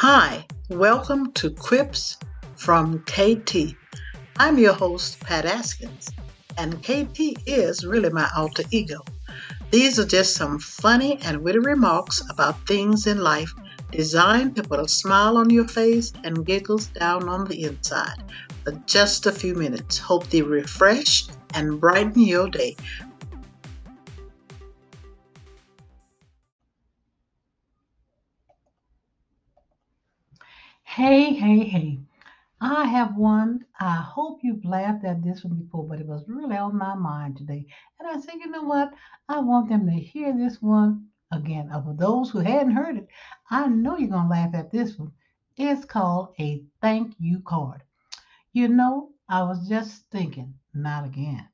Hi, welcome to Quips from KT. I'm your host, Pat Askins, and KT is really my alter ego. These are just some funny and witty remarks about things in life designed to put a smile on your face and giggles down on the inside for just a few minutes. Hope they refresh and brighten your day. Hey, hey, hey. I have one. I hope you've laughed at this one before, but it was really on my mind today. And I said, you know what? I want them to hear this one again. For those who hadn't heard it, I know you're going to laugh at this one. It's called a thank you card. You know, I was just thinking, not again.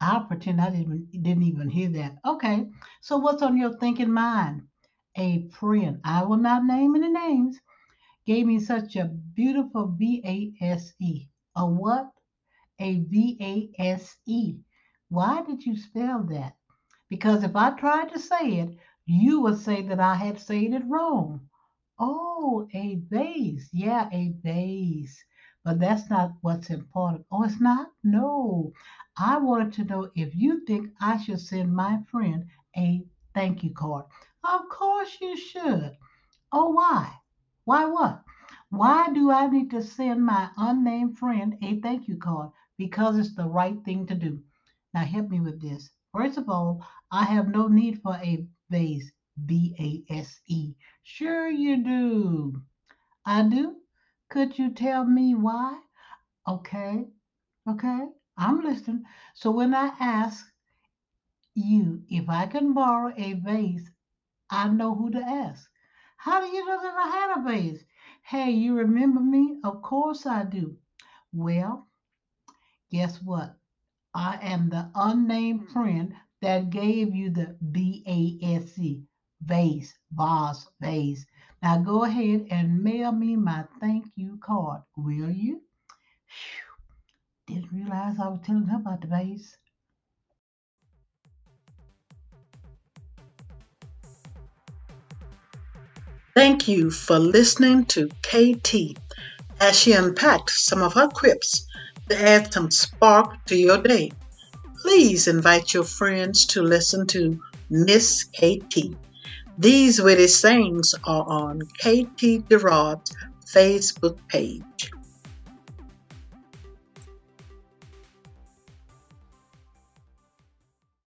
I'll pretend I didn't, didn't even hear that. Okay, so what's on your thinking mind? A friend. I will not name any names gave me such a beautiful V A S E. A what? A V A S E. Why did you spell that? Because if I tried to say it, you would say that I had said it wrong. Oh, a vase. Yeah, a vase. But that's not what's important. Oh, it's not? No. I wanted to know if you think I should send my friend a thank you card. Of course you should. Oh, why? Why what? Why do I need to send my unnamed friend a thank you card? Because it's the right thing to do. Now, help me with this. First of all, I have no need for a vase, B A S E. Sure, you do. I do? Could you tell me why? Okay, okay, I'm listening. So, when I ask you if I can borrow a vase, I know who to ask. How do you know that I had a vase? Hey, you remember me? Of course I do. Well, guess what? I am the unnamed hmm. friend that gave you the B A S E vase, vase, vase. Now go ahead and mail me my thank you card, will you? Whew. Didn't realize I was telling her about the vase. Thank you for listening to KT as she unpacked some of her quips to add some spark to your day. Please invite your friends to listen to Miss KT. These witty sayings are on KT Gerard's Facebook page.